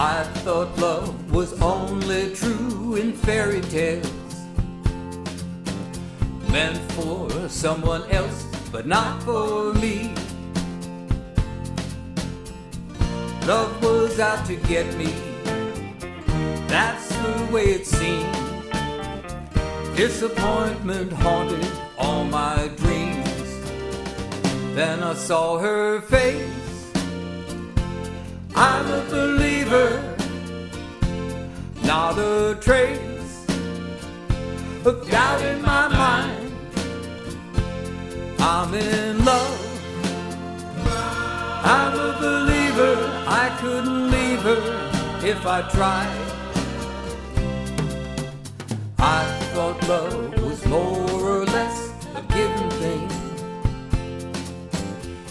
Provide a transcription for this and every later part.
I thought love was only true in fairy tales. Meant for someone else, but not for me. Love was out to get me. That's the way it seemed. Disappointment haunted all my dreams. Then I saw her face. I'm a believer, not a trace of doubt in my mind. I'm in love. I'm a believer. I couldn't leave her if I tried. I thought love was more or less a given thing.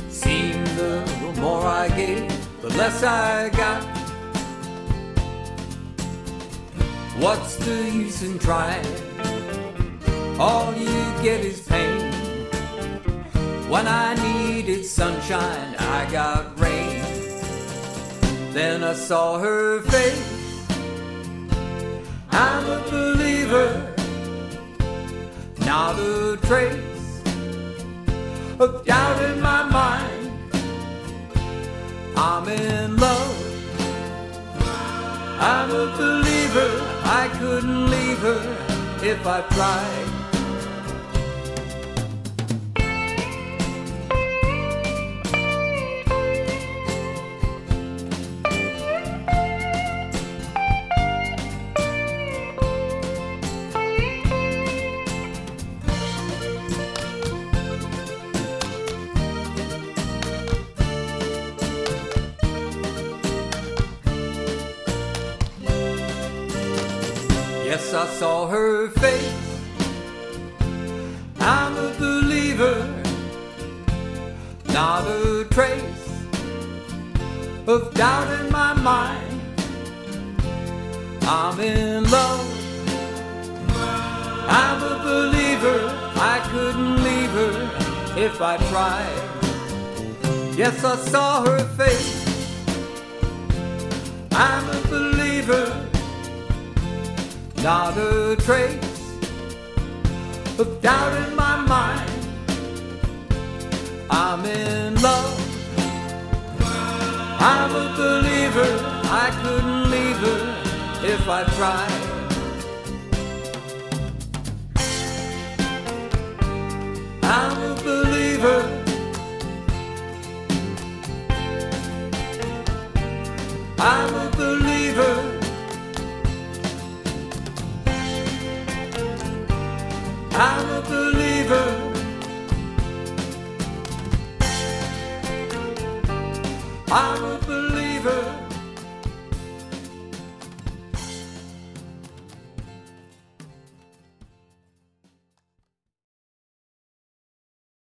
Seemed the more I gave, the less I got. What's the use in trying? All you get is pain. When I needed sunshine, I got rain. Then I saw her face. I'm a believer, not a trace of doubt in my. I'm in love. I'm a believer. I couldn't leave her if I tried. Yes, I saw her face. I'm a believer, not a trace of doubt in my mind. I'm in love. I'm a believer. I couldn't leave her if I tried. Yes, I saw her face. I'm a believer not a trace of doubt in my mind. I'm in love. I'm a believer. I couldn't leave her if I tried. I'm a believer. I'm a believer. I'm a believer. I'm